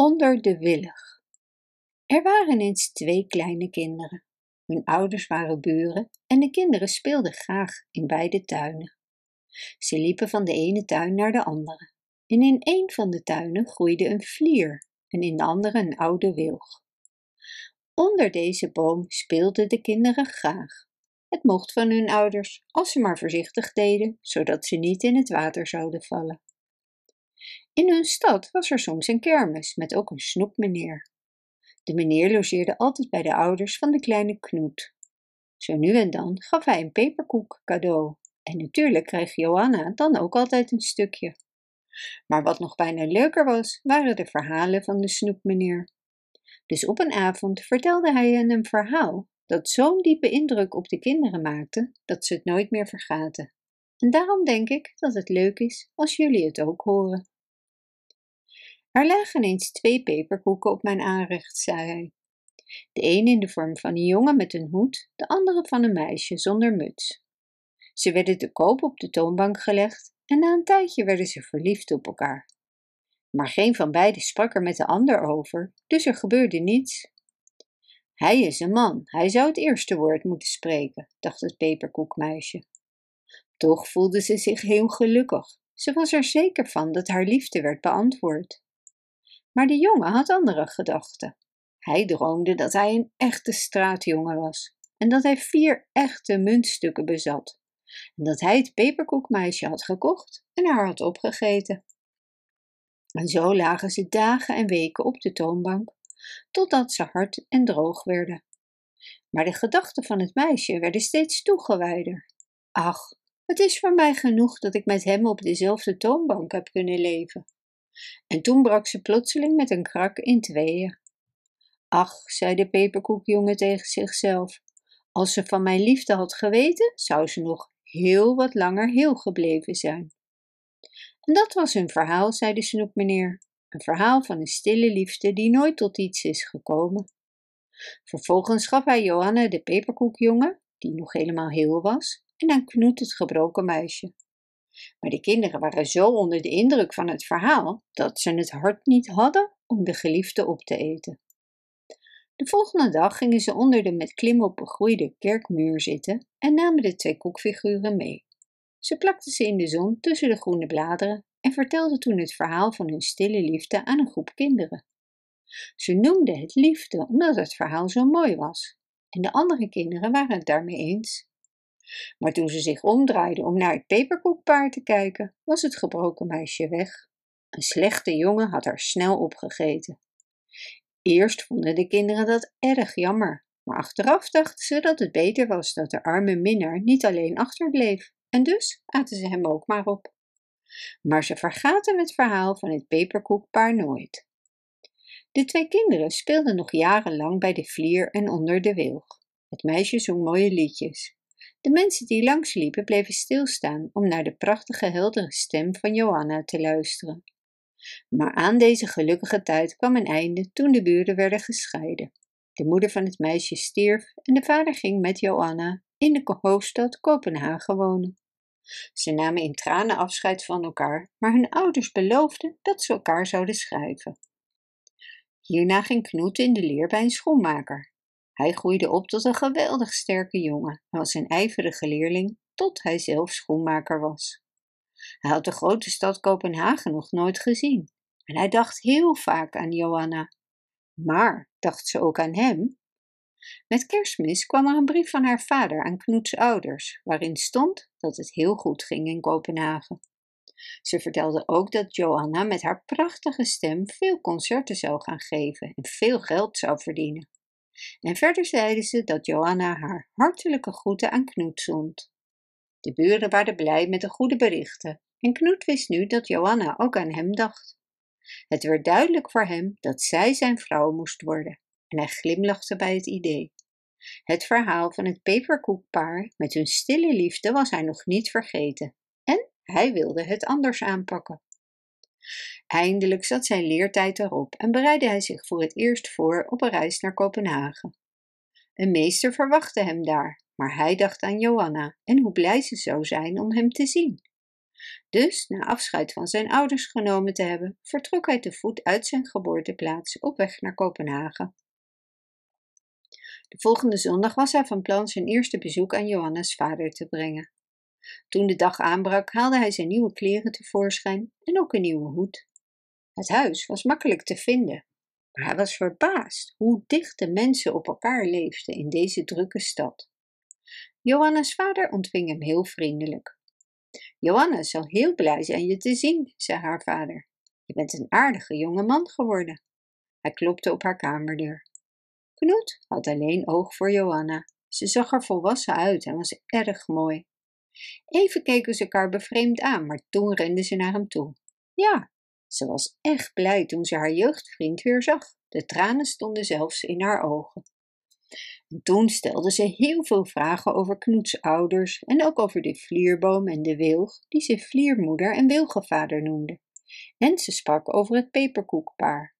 Onder de willig. Er waren eens twee kleine kinderen. Hun ouders waren buren en de kinderen speelden graag in beide tuinen. Ze liepen van de ene tuin naar de andere. En in een van de tuinen groeide een vlier en in de andere een oude wilg. Onder deze boom speelden de kinderen graag. Het mocht van hun ouders, als ze maar voorzichtig deden, zodat ze niet in het water zouden vallen. In hun stad was er soms een kermis met ook een snoepmeneer. De meneer logeerde altijd bij de ouders van de kleine Knoet. Zo nu en dan gaf hij een peperkoek cadeau en natuurlijk kreeg Johanna dan ook altijd een stukje. Maar wat nog bijna leuker was, waren de verhalen van de snoepmeneer. Dus op een avond vertelde hij hen een verhaal dat zo'n diepe indruk op de kinderen maakte dat ze het nooit meer vergaten. En daarom denk ik dat het leuk is als jullie het ook horen. Er lagen eens twee peperkoeken op mijn aanrecht, zei hij. De een in de vorm van een jongen met een hoed, de andere van een meisje zonder muts. Ze werden te koop op de toonbank gelegd en na een tijdje werden ze verliefd op elkaar. Maar geen van beiden sprak er met de ander over, dus er gebeurde niets. Hij is een man, hij zou het eerste woord moeten spreken, dacht het peperkoekmeisje. Toch voelde ze zich heel gelukkig. Ze was er zeker van dat haar liefde werd beantwoord. Maar de jongen had andere gedachten. Hij droomde dat hij een echte straatjongen was en dat hij vier echte muntstukken bezat en dat hij het peperkoekmeisje had gekocht en haar had opgegeten. En zo lagen ze dagen en weken op de toonbank, totdat ze hard en droog werden. Maar de gedachten van het meisje werden steeds toegewijder. Ach, het is voor mij genoeg dat ik met hem op dezelfde toonbank heb kunnen leven. En toen brak ze plotseling met een krak in tweeën. Ach, zei de peperkoekjongen tegen zichzelf, als ze van mijn liefde had geweten, zou ze nog heel wat langer heel gebleven zijn. En dat was hun verhaal, zei de snoepmeneer. Een verhaal van een stille liefde die nooit tot iets is gekomen. Vervolgens gaf hij Johanna de peperkoekjongen, die nog helemaal heel was, en aan Knoet het gebroken meisje. Maar de kinderen waren zo onder de indruk van het verhaal dat ze het hart niet hadden om de geliefde op te eten. De volgende dag gingen ze onder de met klimop begroeide kerkmuur zitten en namen de twee koekfiguren mee. Ze plakten ze in de zon tussen de groene bladeren en vertelden toen het verhaal van hun stille liefde aan een groep kinderen. Ze noemden het liefde omdat het verhaal zo mooi was, en de andere kinderen waren het daarmee eens. Maar toen ze zich omdraaiden om naar het peperkoekpaard te kijken, was het gebroken meisje weg. Een slechte jongen had haar snel opgegeten. Eerst vonden de kinderen dat erg jammer, maar achteraf dachten ze dat het beter was dat de arme minnaar niet alleen achterbleef, en dus aten ze hem ook maar op. Maar ze vergaten het verhaal van het peperkoekpaar nooit. De twee kinderen speelden nog jarenlang bij de vlier en onder de wilg. Het meisje zong mooie liedjes. De mensen die langs liepen bleven stilstaan om naar de prachtige heldere stem van Johanna te luisteren. Maar aan deze gelukkige tijd kwam een einde toen de buren werden gescheiden. De moeder van het meisje stierf en de vader ging met Johanna in de hoofdstad Kopenhagen wonen. Ze namen in tranen afscheid van elkaar, maar hun ouders beloofden dat ze elkaar zouden schrijven. Hierna ging Knoet in de leer bij een schoenmaker. Hij groeide op tot een geweldig sterke jongen en was een ijverige leerling tot hij zelf schoenmaker was. Hij had de grote stad Kopenhagen nog nooit gezien en hij dacht heel vaak aan Johanna. Maar dacht ze ook aan hem? Met kerstmis kwam er een brief van haar vader aan Knoets ouders, waarin stond dat het heel goed ging in Kopenhagen. Ze vertelde ook dat Johanna met haar prachtige stem veel concerten zou gaan geven en veel geld zou verdienen. En verder zeiden ze dat Johanna haar hartelijke groeten aan Knoet zond. De buren waren blij met de goede berichten en Knoet wist nu dat Johanna ook aan hem dacht. Het werd duidelijk voor hem dat zij zijn vrouw moest worden en hij glimlachte bij het idee. Het verhaal van het peperkoekpaar met hun stille liefde was hij nog niet vergeten en hij wilde het anders aanpakken. Eindelijk zat zijn leertijd erop en bereidde hij zich voor het eerst voor op een reis naar Kopenhagen. Een meester verwachtte hem daar, maar hij dacht aan Johanna en hoe blij ze zou zijn om hem te zien. Dus, na afscheid van zijn ouders genomen te hebben, vertrok hij te voet uit zijn geboorteplaats op weg naar Kopenhagen. De volgende zondag was hij van plan zijn eerste bezoek aan Johanna's vader te brengen. Toen de dag aanbrak, haalde hij zijn nieuwe kleren tevoorschijn en ook een nieuwe hoed. Het huis was makkelijk te vinden, maar hij was verbaasd hoe dicht de mensen op elkaar leefden in deze drukke stad. Johanna's vader ontving hem heel vriendelijk. Johanna zal heel blij zijn je te zien, zei haar vader. Je bent een aardige jonge man geworden. Hij klopte op haar kamerdeur. Knoet had alleen oog voor Johanna. Ze zag er volwassen uit en was erg mooi. Even keken ze elkaar bevreemd aan, maar toen rende ze naar hem toe. Ja, ze was echt blij toen ze haar jeugdvriend weer zag. De tranen stonden zelfs in haar ogen. En toen stelde ze heel veel vragen over Knoets ouders en ook over de vlierboom en de wilg, die ze vliermoeder en wilgevader noemde. En ze sprak over het peperkoekpaar.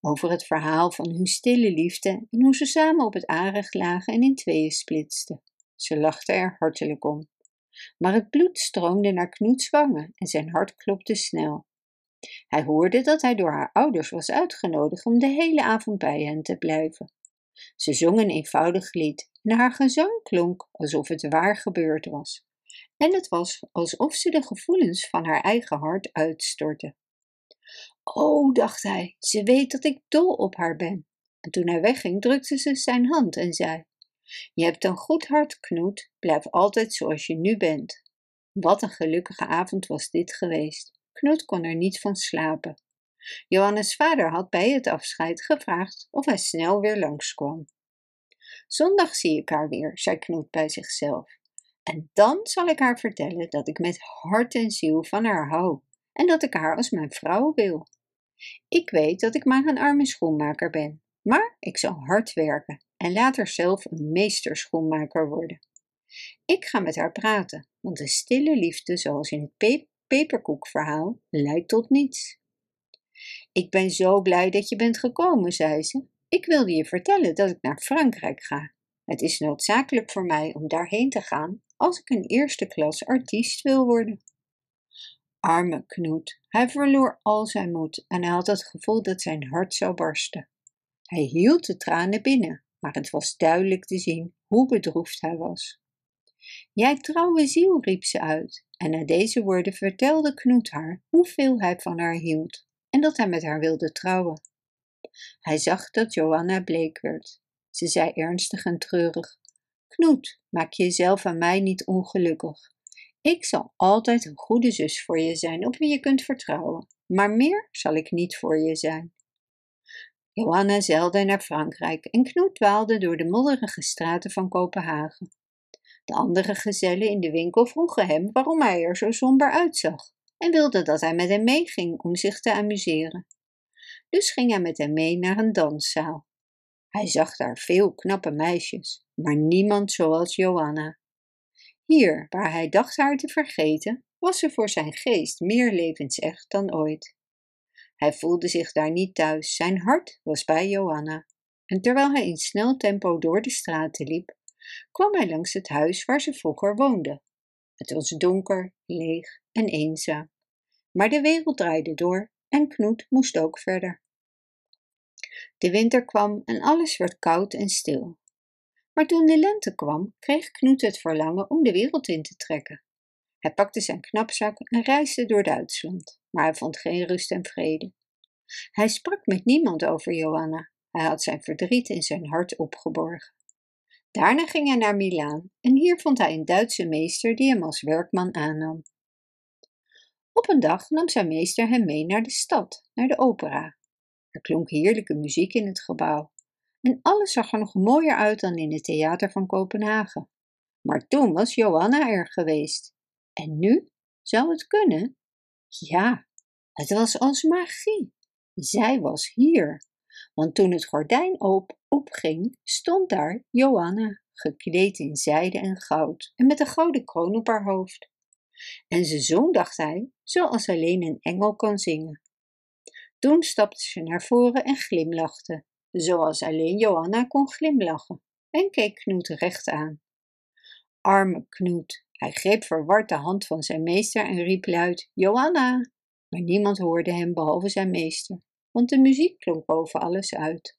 Over het verhaal van hun stille liefde en hoe ze samen op het aanrecht lagen en in tweeën splitsten. Ze lachte er hartelijk om. Maar het bloed stroomde naar Knoets wangen en zijn hart klopte snel. Hij hoorde dat hij door haar ouders was uitgenodigd om de hele avond bij hen te blijven. Ze zong een eenvoudig lied en haar gezang klonk alsof het waar gebeurd was. En het was alsof ze de gevoelens van haar eigen hart uitstortte. Oh, dacht hij, ze weet dat ik dol op haar ben. En toen hij wegging, drukte ze zijn hand en zei: Je hebt een goed hart, Knoet, blijf altijd zoals je nu bent. Wat een gelukkige avond was dit geweest. Knoet kon er niet van slapen. Johannes vader had bij het afscheid gevraagd of hij snel weer langskwam. Zondag zie ik haar weer, zei Knoet bij zichzelf. En dan zal ik haar vertellen dat ik met hart en ziel van haar hou en dat ik haar als mijn vrouw wil. Ik weet dat ik maar een arme schoenmaker ben, maar ik zal hard werken en later zelf een meesterschoenmaker worden. Ik ga met haar praten, want de stille liefde, zoals in het pe peperkoekverhaal, leidt tot niets. Ik ben zo blij dat je bent gekomen, zei ze. Ik wilde je vertellen dat ik naar Frankrijk ga. Het is noodzakelijk voor mij om daarheen te gaan als ik een eerste klas artiest wil worden. Arme Knoet, hij verloor al zijn moed en hij had het gevoel dat zijn hart zou barsten. Hij hield de tranen binnen, maar het was duidelijk te zien hoe bedroefd hij was. Jij trouwe ziel, riep ze uit, en na deze woorden vertelde Knoet haar hoeveel hij van haar hield en dat hij met haar wilde trouwen. Hij zag dat Johanna bleek werd. Ze zei ernstig en treurig: Knoet, maak jezelf aan mij niet ongelukkig. Ik zal altijd een goede zus voor je zijn, op wie je kunt vertrouwen, maar meer zal ik niet voor je zijn. Johanna zeilde naar Frankrijk en Knoet dwaalde door de modderige straten van Kopenhagen. De andere gezellen in de winkel vroegen hem waarom hij er zo somber uitzag en wilden dat hij met hen meeging om zich te amuseren. Dus ging hij met hem mee naar een danszaal. Hij zag daar veel knappe meisjes, maar niemand zoals Johanna. Hier, waar hij dacht haar te vergeten, was ze voor zijn geest meer levensecht dan ooit. Hij voelde zich daar niet thuis, zijn hart was bij Johanna. En terwijl hij in snel tempo door de straten liep, kwam hij langs het huis waar ze vroeger woonde. Het was donker, leeg en eenzaam. Maar de wereld draaide door en Knoet moest ook verder. De winter kwam en alles werd koud en stil. Maar toen de lente kwam, kreeg Knoet het verlangen om de wereld in te trekken. Hij pakte zijn knapzak en reisde door Duitsland, maar hij vond geen rust en vrede. Hij sprak met niemand over Johanna. Hij had zijn verdriet in zijn hart opgeborgen. Daarna ging hij naar Milaan en hier vond hij een Duitse meester die hem als werkman aannam. Op een dag nam zijn meester hem mee naar de stad, naar de opera. Er klonk heerlijke muziek in het gebouw en alles zag er nog mooier uit dan in het theater van Kopenhagen. Maar toen was Johanna er geweest. En nu? Zou het kunnen? Ja, het was als magie. Zij was hier. Want toen het gordijn op, opging, stond daar Johanna, gekleed in zijde en goud en met een gouden kroon op haar hoofd. En ze zong, dacht hij, zoals alleen een engel kan zingen. Toen stapte ze naar voren en glimlachte, zoals alleen Johanna kon glimlachen, en keek Knoet recht aan. Arme Knoet, Hij greep verward de hand van zijn meester en riep luid: Johanna! Maar niemand hoorde hem behalve zijn meester, want de muziek klonk boven alles uit.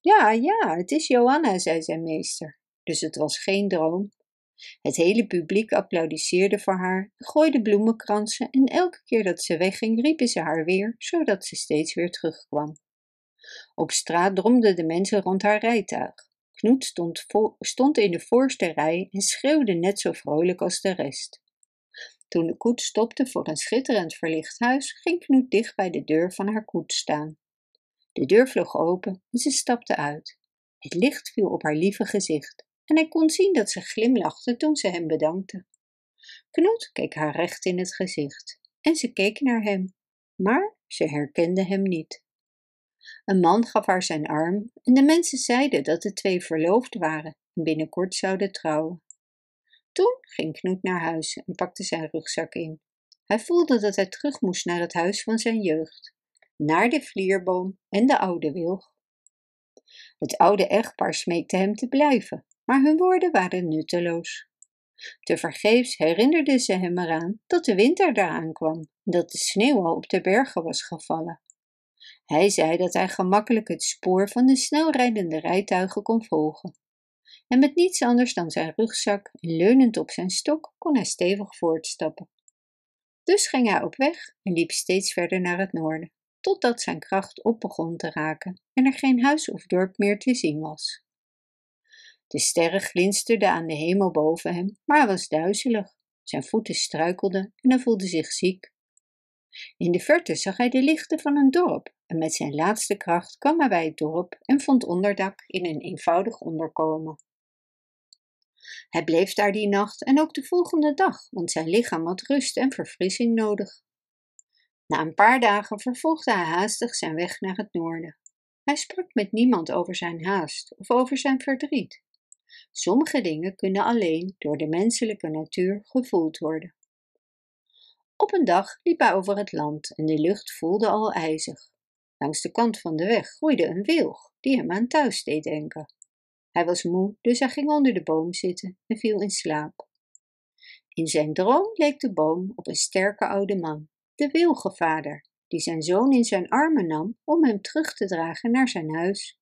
Ja, ja, het is Johanna, zei zijn meester. Dus het was geen droom. Het hele publiek applaudisseerde voor haar, gooide bloemenkransen en elke keer dat ze wegging riepen ze haar weer, zodat ze steeds weer terugkwam. Op straat dromden de mensen rond haar rijtuig. Knoet stond, stond in de voorste rij en schreeuwde net zo vrolijk als de rest. Toen de koets stopte voor een schitterend verlicht huis, ging Knoet dicht bij de deur van haar koets staan. De deur vloog open en ze stapte uit. Het licht viel op haar lieve gezicht en hij kon zien dat ze glimlachte toen ze hem bedankte. Knoet keek haar recht in het gezicht en ze keek naar hem, maar ze herkende hem niet. Een man gaf haar zijn arm en de mensen zeiden dat de twee verloofd waren en binnenkort zouden trouwen. Toen ging Knoet naar huis en pakte zijn rugzak in. Hij voelde dat hij terug moest naar het huis van zijn jeugd, naar de vlierboom en de oude wilg. Het oude echtpaar smeekte hem te blijven, maar hun woorden waren nutteloos. Tevergeefs herinnerde ze hem eraan dat de winter daaraan kwam en dat de sneeuw al op de bergen was gevallen. Hij zei dat hij gemakkelijk het spoor van de snelrijdende rijtuigen kon volgen. En met niets anders dan zijn rugzak en leunend op zijn stok kon hij stevig voortstappen. Dus ging hij op weg en liep steeds verder naar het noorden, totdat zijn kracht op begon te raken en er geen huis of dorp meer te zien was. De sterren glinsterden aan de hemel boven hem, maar hij was duizelig. Zijn voeten struikelden en hij voelde zich ziek. In de verte zag hij de lichten van een dorp en met zijn laatste kracht kwam hij bij het dorp en vond onderdak in een eenvoudig onderkomen. Hij bleef daar die nacht en ook de volgende dag, want zijn lichaam had rust en verfrissing nodig. Na een paar dagen vervolgde hij haastig zijn weg naar het noorden. Hij sprak met niemand over zijn haast of over zijn verdriet. Sommige dingen kunnen alleen door de menselijke natuur gevoeld worden. Op een dag liep hij over het land en de lucht voelde al ijzig. Langs de kant van de weg groeide een wilg die hem aan thuis deed denken. Hij was moe, dus hij ging onder de boom zitten en viel in slaap. In zijn droom leek de boom op een sterke oude man, de wilgevader, die zijn zoon in zijn armen nam om hem terug te dragen naar zijn huis.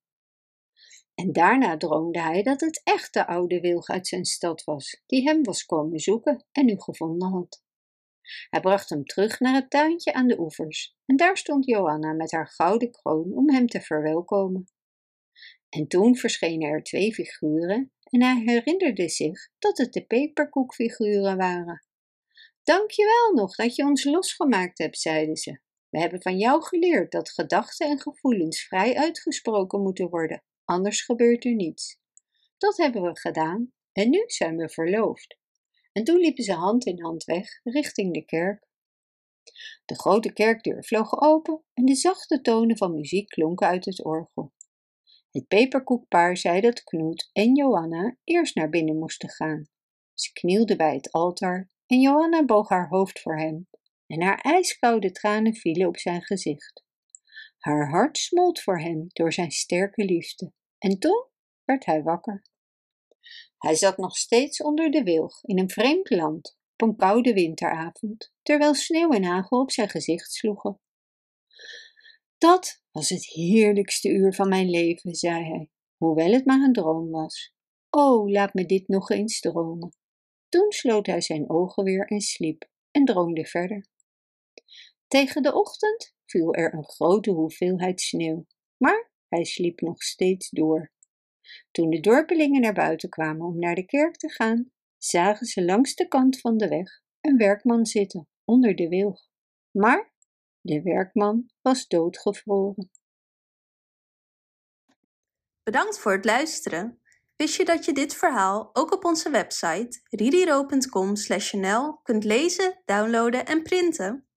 En daarna droomde hij dat het echt de oude wilg uit zijn stad was, die hem was komen zoeken en nu gevonden had. Hij bracht hem terug naar het tuintje aan de oevers en daar stond Johanna met haar gouden kroon om hem te verwelkomen. En toen verschenen er twee figuren en hij herinnerde zich dat het de peperkoekfiguren waren. Dank je wel nog dat je ons losgemaakt hebt, zeiden ze. We hebben van jou geleerd dat gedachten en gevoelens vrij uitgesproken moeten worden, anders gebeurt er niets. Dat hebben we gedaan en nu zijn we verloofd. En toen liepen ze hand in hand weg richting de kerk. De grote kerkdeur vloog open en de zachte tonen van muziek klonken uit het orgel. Het peperkoekpaar zei dat Knoet en Johanna eerst naar binnen moesten gaan. Ze knielde bij het altaar en Johanna boog haar hoofd voor hem en haar ijskoude tranen vielen op zijn gezicht. Haar hart smolt voor hem door zijn sterke liefde en toen werd hij wakker. Hij zat nog steeds onder de wilg in een vreemd land op een koude winteravond, terwijl sneeuw en hagel op zijn gezicht sloegen. Dat was het heerlijkste uur van mijn leven, zei hij, hoewel het maar een droom was. O, laat me dit nog eens dromen. Toen sloot hij zijn ogen weer en sliep en droomde verder. Tegen de ochtend viel er een grote hoeveelheid sneeuw, maar hij sliep nog steeds door. Toen de dorpelingen naar buiten kwamen om naar de kerk te gaan, zagen ze langs de kant van de weg een werkman zitten onder de wilg. Maar de werkman was doodgevroren. Bedankt voor het luisteren. Wist je dat je dit verhaal ook op onze website ririro.com/nl kunt lezen, downloaden en printen?